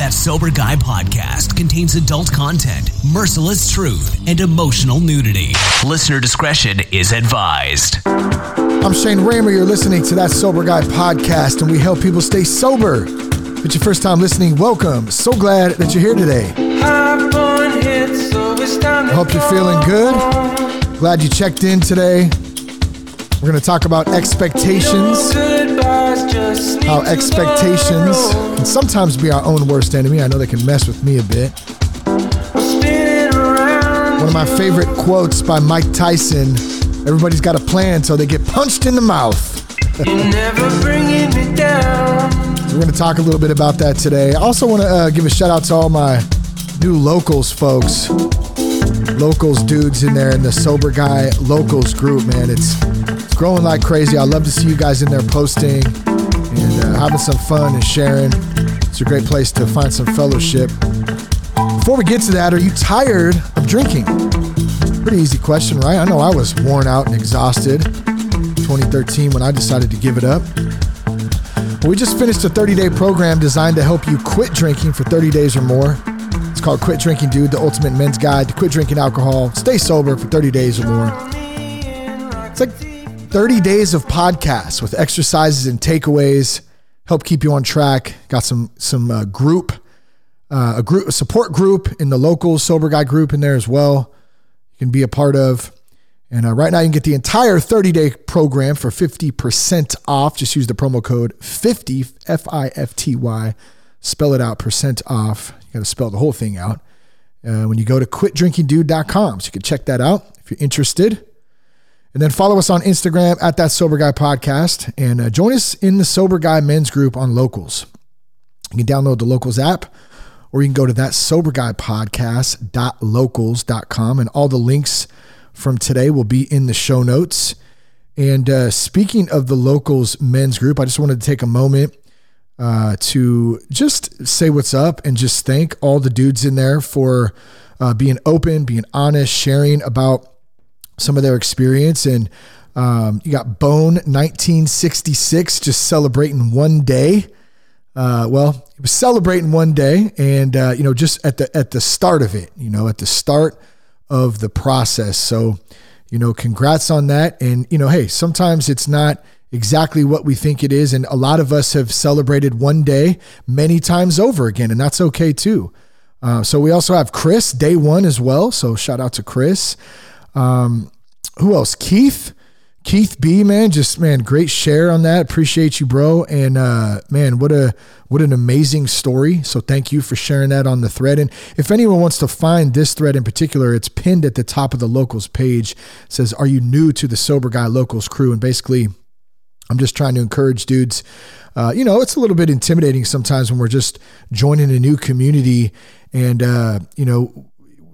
That Sober Guy podcast contains adult content, merciless truth, and emotional nudity. Listener discretion is advised. I'm Shane Ramer. You're listening to That Sober Guy podcast, and we help people stay sober. If it's your first time listening, welcome. So glad that you're here today. I hope you're feeling good. Glad you checked in today. We're going to talk about expectations. How expectations can sometimes be our own worst enemy. I know they can mess with me a bit. One of my favorite quotes by Mike Tyson everybody's got a plan so they get punched in the mouth. We're going to talk a little bit about that today. I also want to uh, give a shout out to all my new locals folks. Locals dudes in there in the Sober Guy Locals group, man. It's growing like crazy. I love to see you guys in there posting and uh, having some fun and sharing. It's a great place to find some fellowship. Before we get to that, are you tired of drinking? Pretty easy question, right? I know I was worn out and exhausted 2013 when I decided to give it up. We just finished a 30 day program designed to help you quit drinking for 30 days or more. It's called Quit Drinking Dude, the ultimate men's guide to quit drinking alcohol, stay sober for 30 days or more. It's like 30 days of podcasts with exercises and takeaways, help keep you on track. Got some some uh, group, uh, a group, a support group in the local sober guy group in there as well. You can be a part of. And uh, right now, you can get the entire 30 day program for 50% off. Just use the promo code 50, F I F T Y. Spell it out, percent off. You got to spell the whole thing out. Uh, when you go to quitdrinkingdude.com. So you can check that out if you're interested. And then follow us on Instagram at that Sober Guy Podcast and uh, join us in the Sober Guy Men's Group on Locals. You can download the Locals app or you can go to that Sober Guy Podcast.locals.com and all the links from today will be in the show notes. And uh, speaking of the locals men's group, I just wanted to take a moment uh, to just say what's up and just thank all the dudes in there for uh, being open, being honest, sharing about some of their experience. And um, you got Bone 1966 just celebrating one day. Uh, well, he was celebrating one day, and uh, you know, just at the at the start of it, you know, at the start of the process. So, you know, congrats on that. And, you know, hey, sometimes it's not exactly what we think it is. And a lot of us have celebrated one day many times over again, and that's okay too. Uh, so we also have Chris, day one as well. So shout out to Chris. Um, who else? Keith. Keith B, man, just man, great share on that. Appreciate you, bro. And uh, man, what a what an amazing story. So thank you for sharing that on the thread. And if anyone wants to find this thread in particular, it's pinned at the top of the locals page. It says, "Are you new to the Sober Guy Locals crew?" And basically, I'm just trying to encourage dudes. Uh, you know, it's a little bit intimidating sometimes when we're just joining a new community, and uh, you know,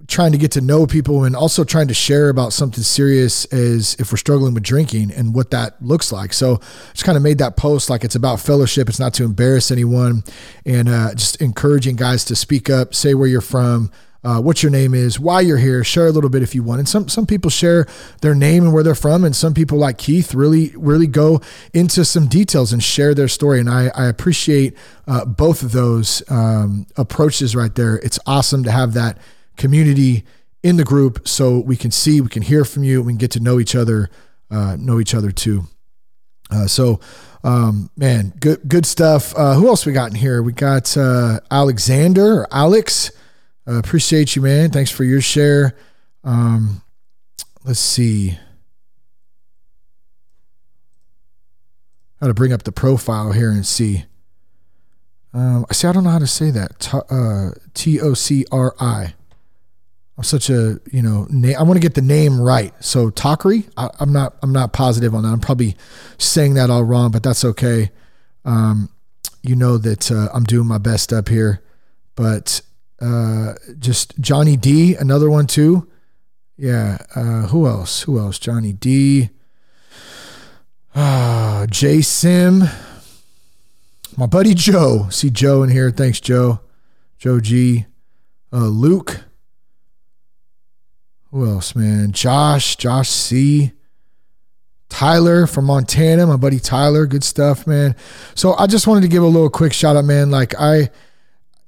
trying to get to know people and also trying to share about something serious as if we're struggling with drinking and what that looks like. So just kind of made that post like it's about fellowship. It's not to embarrass anyone and uh, just encouraging guys to speak up, say where you're from, uh, what your name is, why you're here, share a little bit if you want. And some some people share their name and where they're from, and some people like Keith really really go into some details and share their story. And I I appreciate uh, both of those um, approaches right there. It's awesome to have that community in the group so we can see, we can hear from you, we can get to know each other, uh, know each other too. Uh, so, um, man, good good stuff. Uh, who else we got in here? We got uh, Alexander or Alex. Uh, appreciate you, man. Thanks for your share. Um, let's see. How to bring up the profile here and see. Um, I see. I don't know how to say that. T O C R I. I'm such a you know I want to get the name right. So Takri, I, am not I'm not positive on that. I'm probably saying that all wrong, but that's okay. Um, you know that uh, I'm doing my best up here, but uh, just Johnny D, another one too. Yeah. Uh, who else? Who else? Johnny D. Uh, J Sim. My buddy Joe. See Joe in here. Thanks, Joe. Joe G. Uh, Luke. Who else, man? Josh, Josh C. Tyler from Montana, my buddy Tyler. Good stuff, man. So I just wanted to give a little quick shout out, man. Like I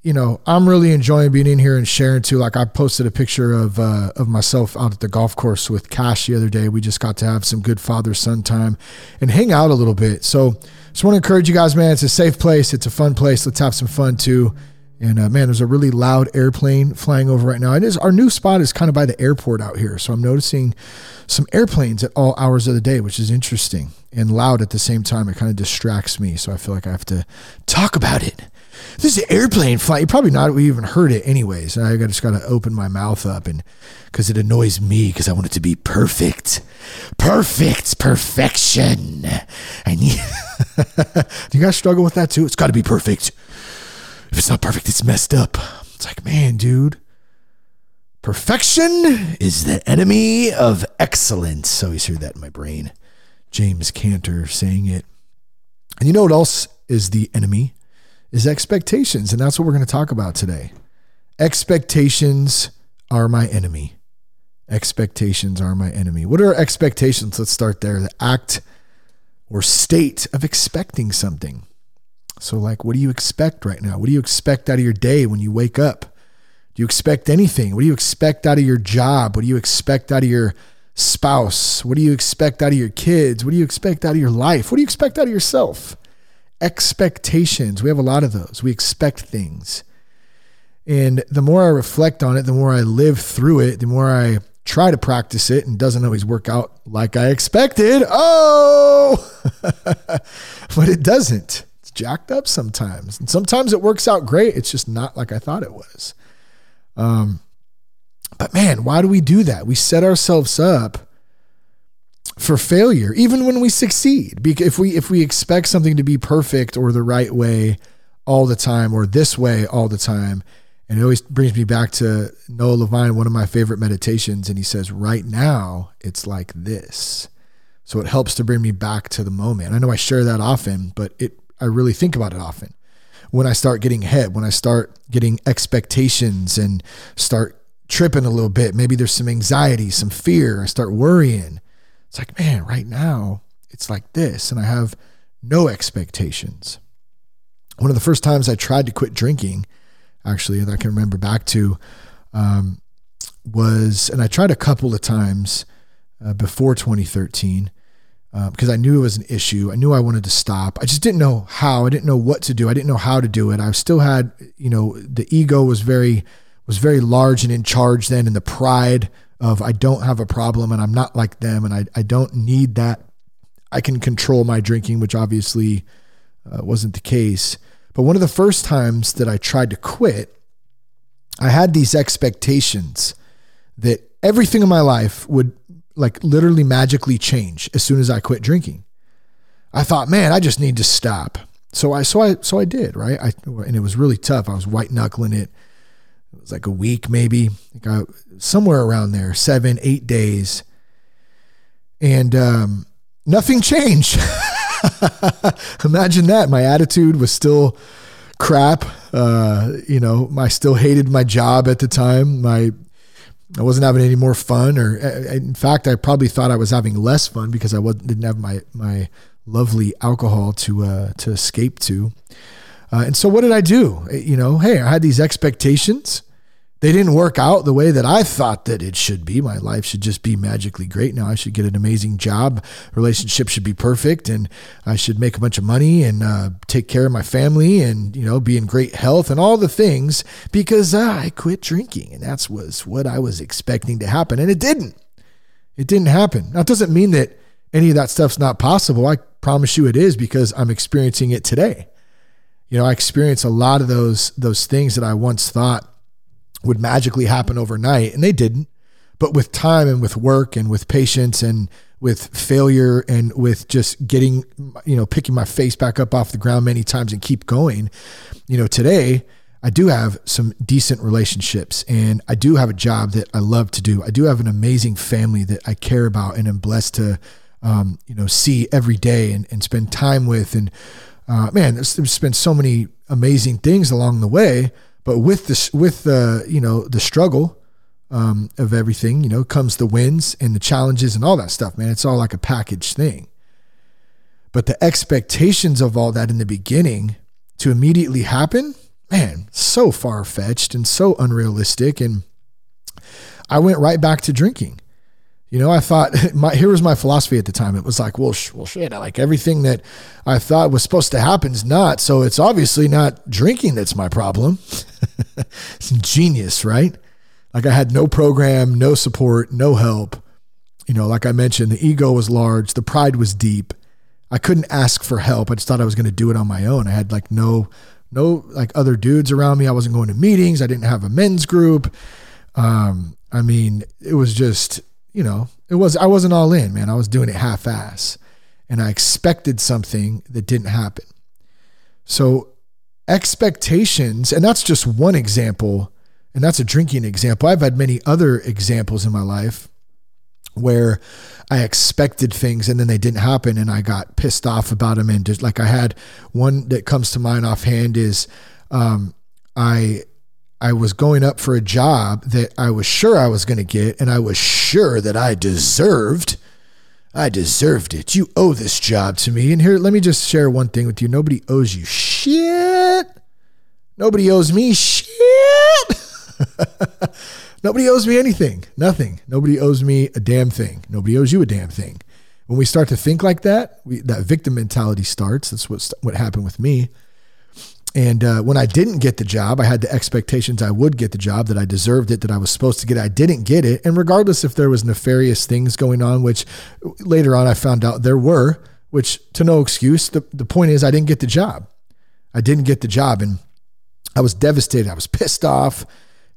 you know, I'm really enjoying being in here and sharing too. Like I posted a picture of uh, of myself out at the golf course with Cash the other day. We just got to have some good father son time and hang out a little bit. So just want to encourage you guys, man. It's a safe place. It's a fun place. Let's have some fun too. And uh, man, there's a really loud airplane flying over right now. It is our new spot is kind of by the airport out here, so I'm noticing some airplanes at all hours of the day, which is interesting and loud at the same time. It kind of distracts me, so I feel like I have to talk about it. This is an airplane flight. You probably not we even heard it anyways. I just got to open my mouth up and because it annoys me because I want it to be perfect, perfect, perfection. I need. Do you guys struggle with that too? It's got to be perfect. If it's not perfect, it's messed up. It's like, man, dude. Perfection is the enemy of excellence. Always hear that in my brain. James Cantor saying it. And you know what else is the enemy? Is expectations. And that's what we're going to talk about today. Expectations are my enemy. Expectations are my enemy. What are expectations? Let's start there. The act or state of expecting something. So, like, what do you expect right now? What do you expect out of your day when you wake up? Do you expect anything? What do you expect out of your job? What do you expect out of your spouse? What do you expect out of your kids? What do you expect out of your life? What do you expect out of yourself? Expectations. We have a lot of those. We expect things. And the more I reflect on it, the more I live through it, the more I try to practice it and doesn't always work out like I expected. Oh, but it doesn't jacked up sometimes. And sometimes it works out great. It's just not like I thought it was. Um, but man, why do we do that? We set ourselves up for failure, even when we succeed. Because if we if we expect something to be perfect or the right way all the time or this way all the time, and it always brings me back to Noah Levine, one of my favorite meditations, and he says, "Right now, it's like this." So it helps to bring me back to the moment. I know I share that often, but it I really think about it often. When I start getting hit, when I start getting expectations and start tripping a little bit, maybe there's some anxiety, some fear, I start worrying. It's like, man, right now it's like this, and I have no expectations. One of the first times I tried to quit drinking, actually, that I can remember back to, um, was, and I tried a couple of times uh, before 2013 because I knew it was an issue. I knew I wanted to stop. I just didn't know how. I didn't know what to do. I didn't know how to do it. I still had, you know, the ego was very was very large and in charge then, and the pride of I don't have a problem and I'm not like them and I I don't need that. I can control my drinking, which obviously uh, wasn't the case. But one of the first times that I tried to quit, I had these expectations that everything in my life would like literally magically change as soon as I quit drinking. I thought, man, I just need to stop. So I so I so I did, right? I and it was really tough. I was white knuckling it. It was like a week, maybe, like I, somewhere around there, seven, eight days, and um, nothing changed. Imagine that. My attitude was still crap. Uh, you know, I still hated my job at the time. My I wasn't having any more fun, or uh, in fact, I probably thought I was having less fun because I wasn't, didn't have my my lovely alcohol to uh, to escape to. Uh, and so, what did I do? You know, hey, I had these expectations they didn't work out the way that I thought that it should be. My life should just be magically great now. I should get an amazing job. Relationship should be perfect, and I should make a bunch of money and uh, take care of my family, and you know, be in great health and all the things because uh, I quit drinking, and that's was what I was expecting to happen, and it didn't. It didn't happen. That doesn't mean that any of that stuff's not possible. I promise you, it is because I'm experiencing it today. You know, I experience a lot of those those things that I once thought would magically happen overnight, and they didn't. But with time and with work and with patience and with failure and with just getting, you know, picking my face back up off the ground many times and keep going, you know, today I do have some decent relationships and I do have a job that I love to do. I do have an amazing family that I care about and am blessed to, um, you know, see every day and, and spend time with. And uh, man, there's, there's been so many amazing things along the way. But with this, with the you know the struggle um, of everything, you know, comes the wins and the challenges and all that stuff. Man, it's all like a package thing. But the expectations of all that in the beginning to immediately happen, man, so far fetched and so unrealistic. And I went right back to drinking. You know, I thought my here was my philosophy at the time. It was like, well, sh- well, shit. Like everything that I thought was supposed to happen is not. So it's obviously not drinking that's my problem. it's genius, right? Like I had no program, no support, no help. You know, like I mentioned, the ego was large, the pride was deep. I couldn't ask for help. I just thought I was going to do it on my own. I had like no, no like other dudes around me. I wasn't going to meetings. I didn't have a men's group. Um, I mean, it was just, you know, it was, I wasn't all in, man. I was doing it half ass and I expected something that didn't happen. So expectations, and that's just one example, and that's a drinking example. I've had many other examples in my life where I expected things and then they didn't happen and I got pissed off about them. And just like I had one that comes to mind offhand is um, I I was going up for a job that I was sure I was going to get and I was sure that I deserved. I deserved it. You owe this job to me. And here, let me just share one thing with you. Nobody owes you shit. Nobody owes me shit. Nobody owes me anything. Nothing. Nobody owes me a damn thing. Nobody owes you a damn thing. When we start to think like that, we, that victim mentality starts. That's what what happened with me. And uh, when I didn't get the job, I had the expectations I would get the job, that I deserved it, that I was supposed to get it. I didn't get it. And regardless if there was nefarious things going on, which later on I found out there were, which to no excuse, the, the point is I didn't get the job. I didn't get the job. And I was devastated. I was pissed off.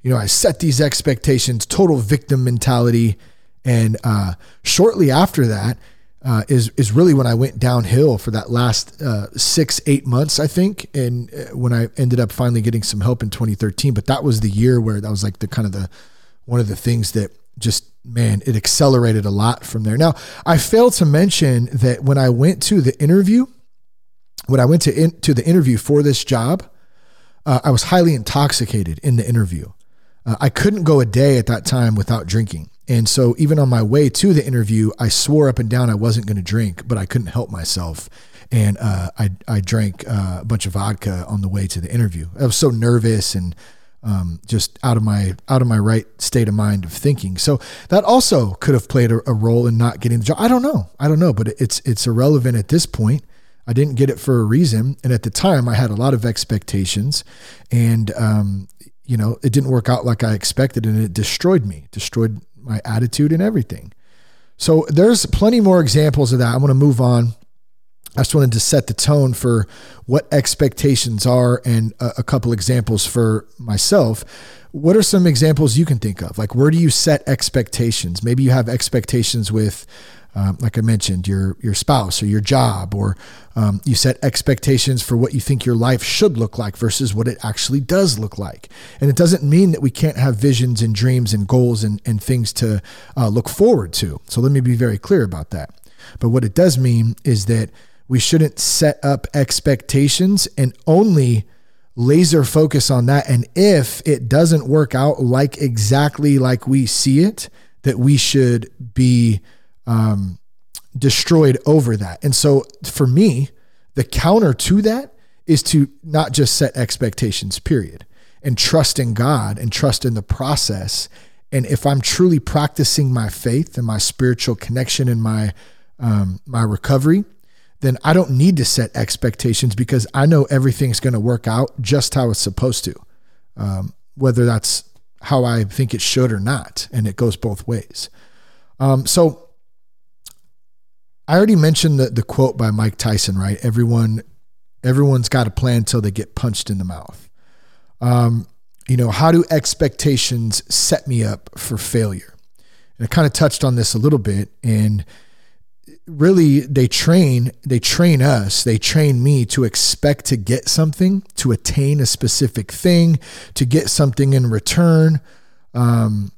You know, I set these expectations, total victim mentality. And uh, shortly after that, uh, is is really when I went downhill for that last uh, six eight months I think, and uh, when I ended up finally getting some help in 2013. But that was the year where that was like the kind of the one of the things that just man it accelerated a lot from there. Now I failed to mention that when I went to the interview, when I went to in, to the interview for this job, uh, I was highly intoxicated in the interview. Uh, I couldn't go a day at that time without drinking. And so even on my way to the interview, I swore up and down I wasn't going to drink, but I couldn't help myself. And uh, I, I drank uh, a bunch of vodka on the way to the interview. I was so nervous and um, just out of my out of my right state of mind of thinking. So that also could have played a, a role in not getting the job. I don't know. I don't know, but it's it's irrelevant at this point. I didn't get it for a reason, and at the time, I had a lot of expectations, and um, you know, it didn't work out like I expected, and it destroyed me, destroyed my attitude and everything. So there's plenty more examples of that. I want to move on. I just wanted to set the tone for what expectations are and a, a, couple examples for myself. What are some examples you can think of? Like, where do you set expectations? Maybe you have expectations with um, like I mentioned, your your spouse or your job, or um, you set expectations for what you think your life should look like versus what it actually does look like. And it doesn't mean that we can't have visions and dreams and goals and, and things to uh, look forward to. So let me be very clear about that. But what it does mean is that we shouldn't set up expectations and only laser focus on that. And if it doesn't work out like exactly like we see it, that we should be um, destroyed over that. And so for me, the counter to that is to not just set expectations, period, and trust in God and trust in the process. And if I'm truly practicing my faith and my spiritual connection and my um, my recovery, then I don't need to set expectations because I know everything's going to work out just how it's supposed to, um, whether that's how I think it should or not. And it goes both ways. Um, so I already mentioned the, the quote by Mike Tyson, right? Everyone, everyone's got a plan until they get punched in the mouth. Um, you know, how do expectations set me up for failure? And I kind of touched on this a little bit, and really they train they train us they train me to expect to get something to attain a specific thing to get something in return um,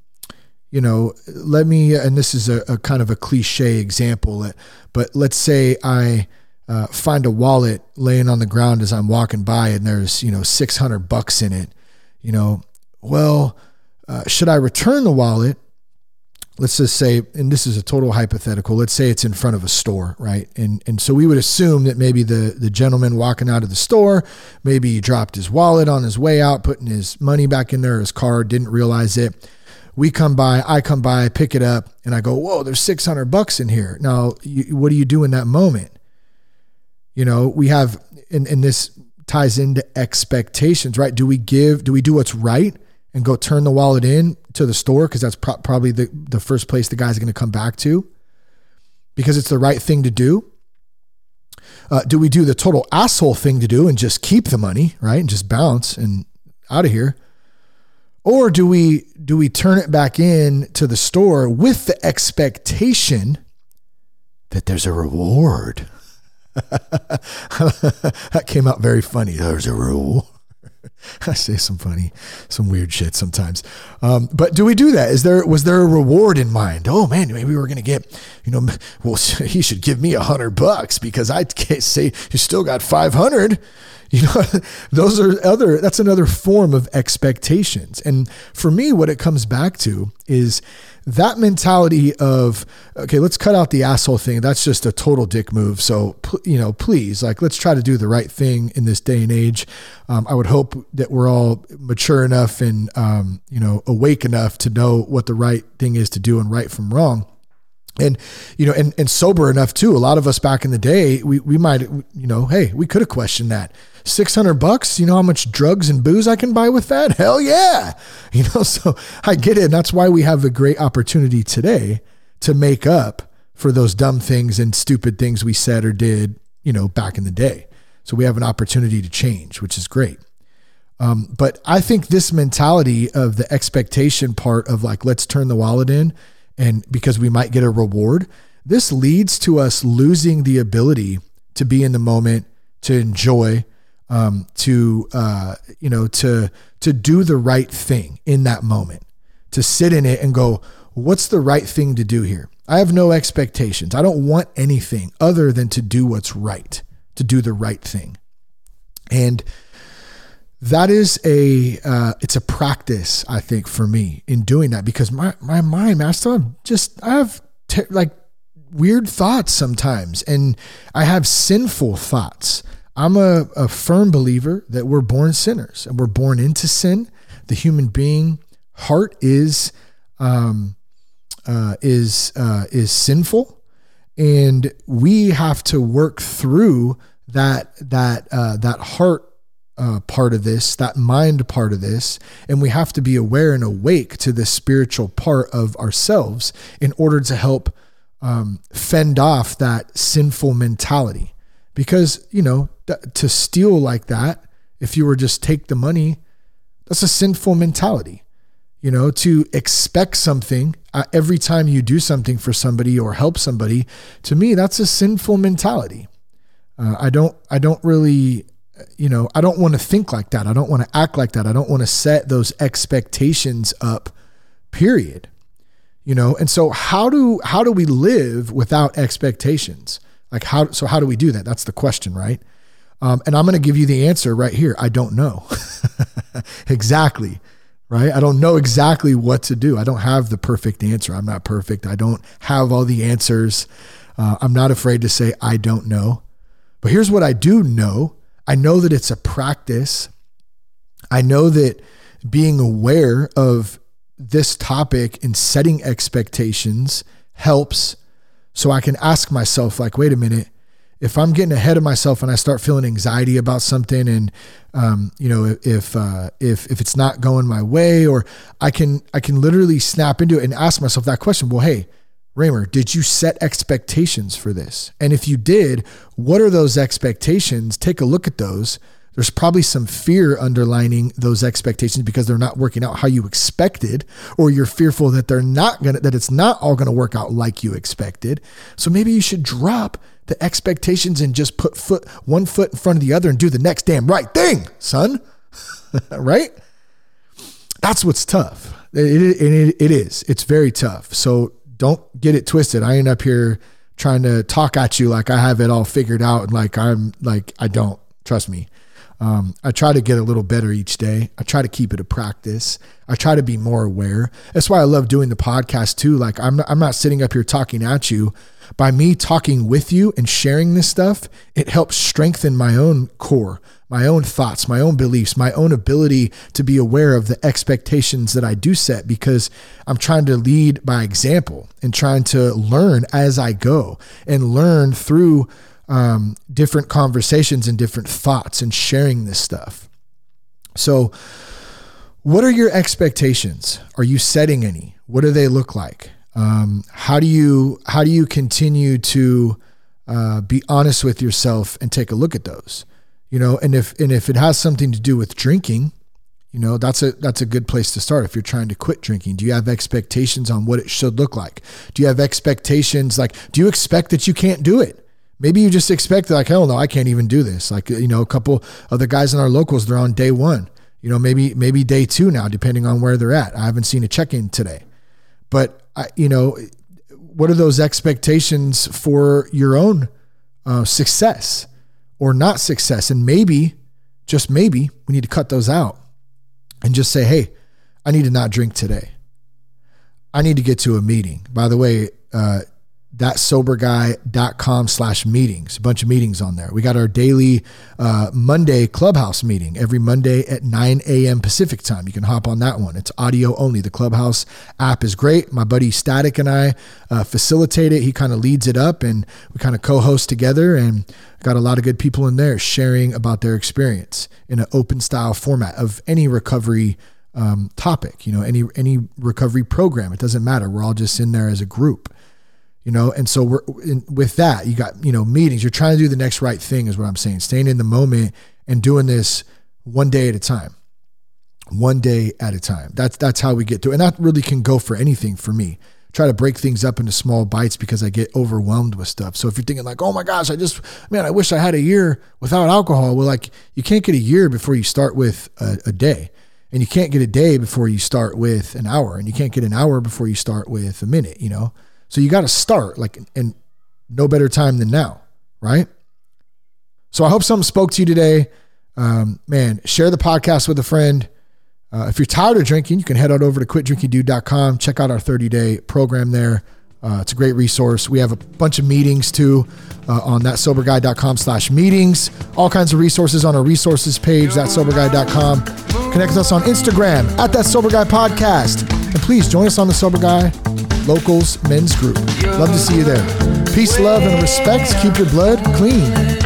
you know, let me, and this is a, a kind of a cliche example, but let's say I uh, find a wallet laying on the ground as I'm walking by and there's, you know, 600 bucks in it, you know, well, uh, should I return the wallet let's just say, and this is a total hypothetical. Let's say it's in front of a store, right? And and so we would assume that maybe the the gentleman walking out of the store, maybe he dropped his wallet on his way out, putting his money back in there, his card, didn't realize it. We come by, I come by, pick it up, and I go, "Whoa, there's 600 bucks in here." Now, you, what do you do in that moment? You know, we have, and, and this ties into expectations, right? Do we give? Do we do what's right? and go turn the wallet in to the store because that's pro- probably the, the first place the guy's going to come back to because it's the right thing to do? Uh, do we do the total asshole thing to do and just keep the money, right? And just bounce and out of here? Or do we do we turn it back in to the store with the expectation that there's a reward? that came out very funny. There's a reward. I say some funny, some weird shit sometimes. Um, but do we do that? Is there was there a reward in mind? Oh man, maybe we are gonna get, you know, well he should give me a hundred bucks because I can't say you still got five hundred. You know, those are other. That's another form of expectations. And for me, what it comes back to is that mentality of okay let's cut out the asshole thing. That's just a total dick move. So you know please like let's try to do the right thing in this day and age. Um, i would hope that we're all mature enough and um, you know awake enough to know what the right thing is to do and right from wrong and you know and, and sober enough too a lot of us back in the day we, we might you know hey we could have questioned that. 600 bucks you know how much drugs and booze i can buy with that? Hell yeah. You know so i get it. And that's why we have a great opportunity today to make up for those dumb things and stupid things we said or did you know back in the day. So we have an opportunity to change which is great. Um, but i think this mentality of the expectation part of like let's turn the wallet in and because we might get a reward, this leads to us losing the ability to be in the moment, to enjoy, um, to uh, you know, to to do the right thing in that moment, to sit in it and go, what's the right thing to do here? I have no expectations. I don't want anything other than to do what's right, to do the right thing, and that is a uh, it's a practice I think for me in doing that because my my mind I still have just I have te- like weird thoughts sometimes and I have sinful thoughts. I'm a, a firm believer that we're born sinners and we're born into sin. The human being heart is um, uh, is uh, is sinful, and we have to work through that that uh, that heart uh, part of this, that mind part of this, and we have to be aware and awake to the spiritual part of ourselves in order to help um, fend off that sinful mentality. Because you know, th- to steal like that, if you were just take the money, that's a sinful mentality. You know, to expect something uh, every time you do something for somebody or help somebody, to me, that's a sinful mentality. Uh, I don't, I don't really you know, I don't want to think like that. I don't want to act like that. I don't want to set those expectations up, period. You know, and so how do how do we live without expectations? Like how so how do we do that? That's the question, right? Um, and I'm going to give you the answer right here. I don't know exactly, right? I don't know exactly what to do. I don't have the perfect answer. I'm not perfect. I don't have all the answers. Uh, I'm not afraid to say I don't know. But here's what I do know I know that it's a practice. I know that being aware of this topic and setting expectations helps. So I can ask myself, like, wait a minute, if I'm getting ahead of myself and I start feeling anxiety about something, and um, you know, if uh, if if it's not going my way, or I can I can literally snap into it and ask myself that question. Well, hey, Ramer, did you set expectations for this? And if you did, what are those expectations? Take a look at those. There's probably some fear underlining those expectations because they're not working out how you expected, or you're fearful that they're not gonna that it's not all gonna work out like you expected. So maybe you should drop the expectations and just put foot one foot in front of the other and do the next damn right thing, son. right? That's what's tough. It, it, it is. It's very tough. So don't get it twisted. I ain't up here trying to talk at you like I have it all figured out and like I'm like I don't. Trust me. Um, I try to get a little better each day. I try to keep it a practice. I try to be more aware. That's why I love doing the podcast too. Like I'm I'm not sitting up here talking at you. By me talking with you and sharing this stuff, it helps strengthen my own core, my own thoughts, my own beliefs, my own ability to be aware of the expectations that I do set because I'm trying to lead by example and trying to learn as I go and learn through um, different conversations and different thoughts and sharing this stuff. So, what are your expectations? Are you setting any? What do they look like? Um, how do you how do you continue to uh, be honest with yourself and take a look at those? You know, and if and if it has something to do with drinking, you know, that's a that's a good place to start if you're trying to quit drinking. Do you have expectations on what it should look like? Do you have expectations like do you expect that you can't do it? Maybe you just expect like, hell no, I can't even do this. Like, you know, a couple of the guys in our locals, they're on day one. You know, maybe maybe day two now, depending on where they're at. I haven't seen a check in today, but I, you know, what are those expectations for your own uh, success or not success? And maybe, just maybe, we need to cut those out and just say, hey, I need to not drink today. I need to get to a meeting. By the way, uh, thatsoberguy.com slash meetings. A bunch of meetings on there. We got our daily uh, Monday clubhouse meeting every Monday at 9 a.m. Pacific time. You can hop on that one. It's audio only. The clubhouse app is great. My buddy Static and I uh, facilitate it. He kind of leads it up and we kind of co-host together and got a lot of good people in there sharing about their experience in an open style format of any recovery um, topic, you know, any, any recovery program. It doesn't matter. We're all just in there as a group you know? And so we're in, with that you got you know meetings. You're trying to do the next right thing is what i'm saying. Staying in the moment and doing this one day at a time. One day at a time. That's that's how we get it and that really can go for anything for me. Try to break things up into small bites because i get overwhelmed with stuff. So if you're thinking like oh my gosh i just man i wish i had a year without alcohol. Well like you can't get a year before you start with a, a day. And you can't get a day before you start with an hour. And you can't get an hour before you start with a minute you know so you got to start like and no better time than now, right? So I hope something spoke to you today. Um, man, share the podcast with a friend. Uh, if you're tired of drinking, you can head on over to quitdrinkingdude.com. Check out our 30 day program there. Uh, it's a great resource. We have a bunch of meetings too uh, on thatsoberguy.com slash meetings. All kinds of resources on our resources page, thatsoberguy.com. Connect with us on Instagram at That Sober Guy Podcast. And please join us on the Sober Guy Locals Men's Group. Love to see you there. Peace, love, and respect. Keep your blood clean.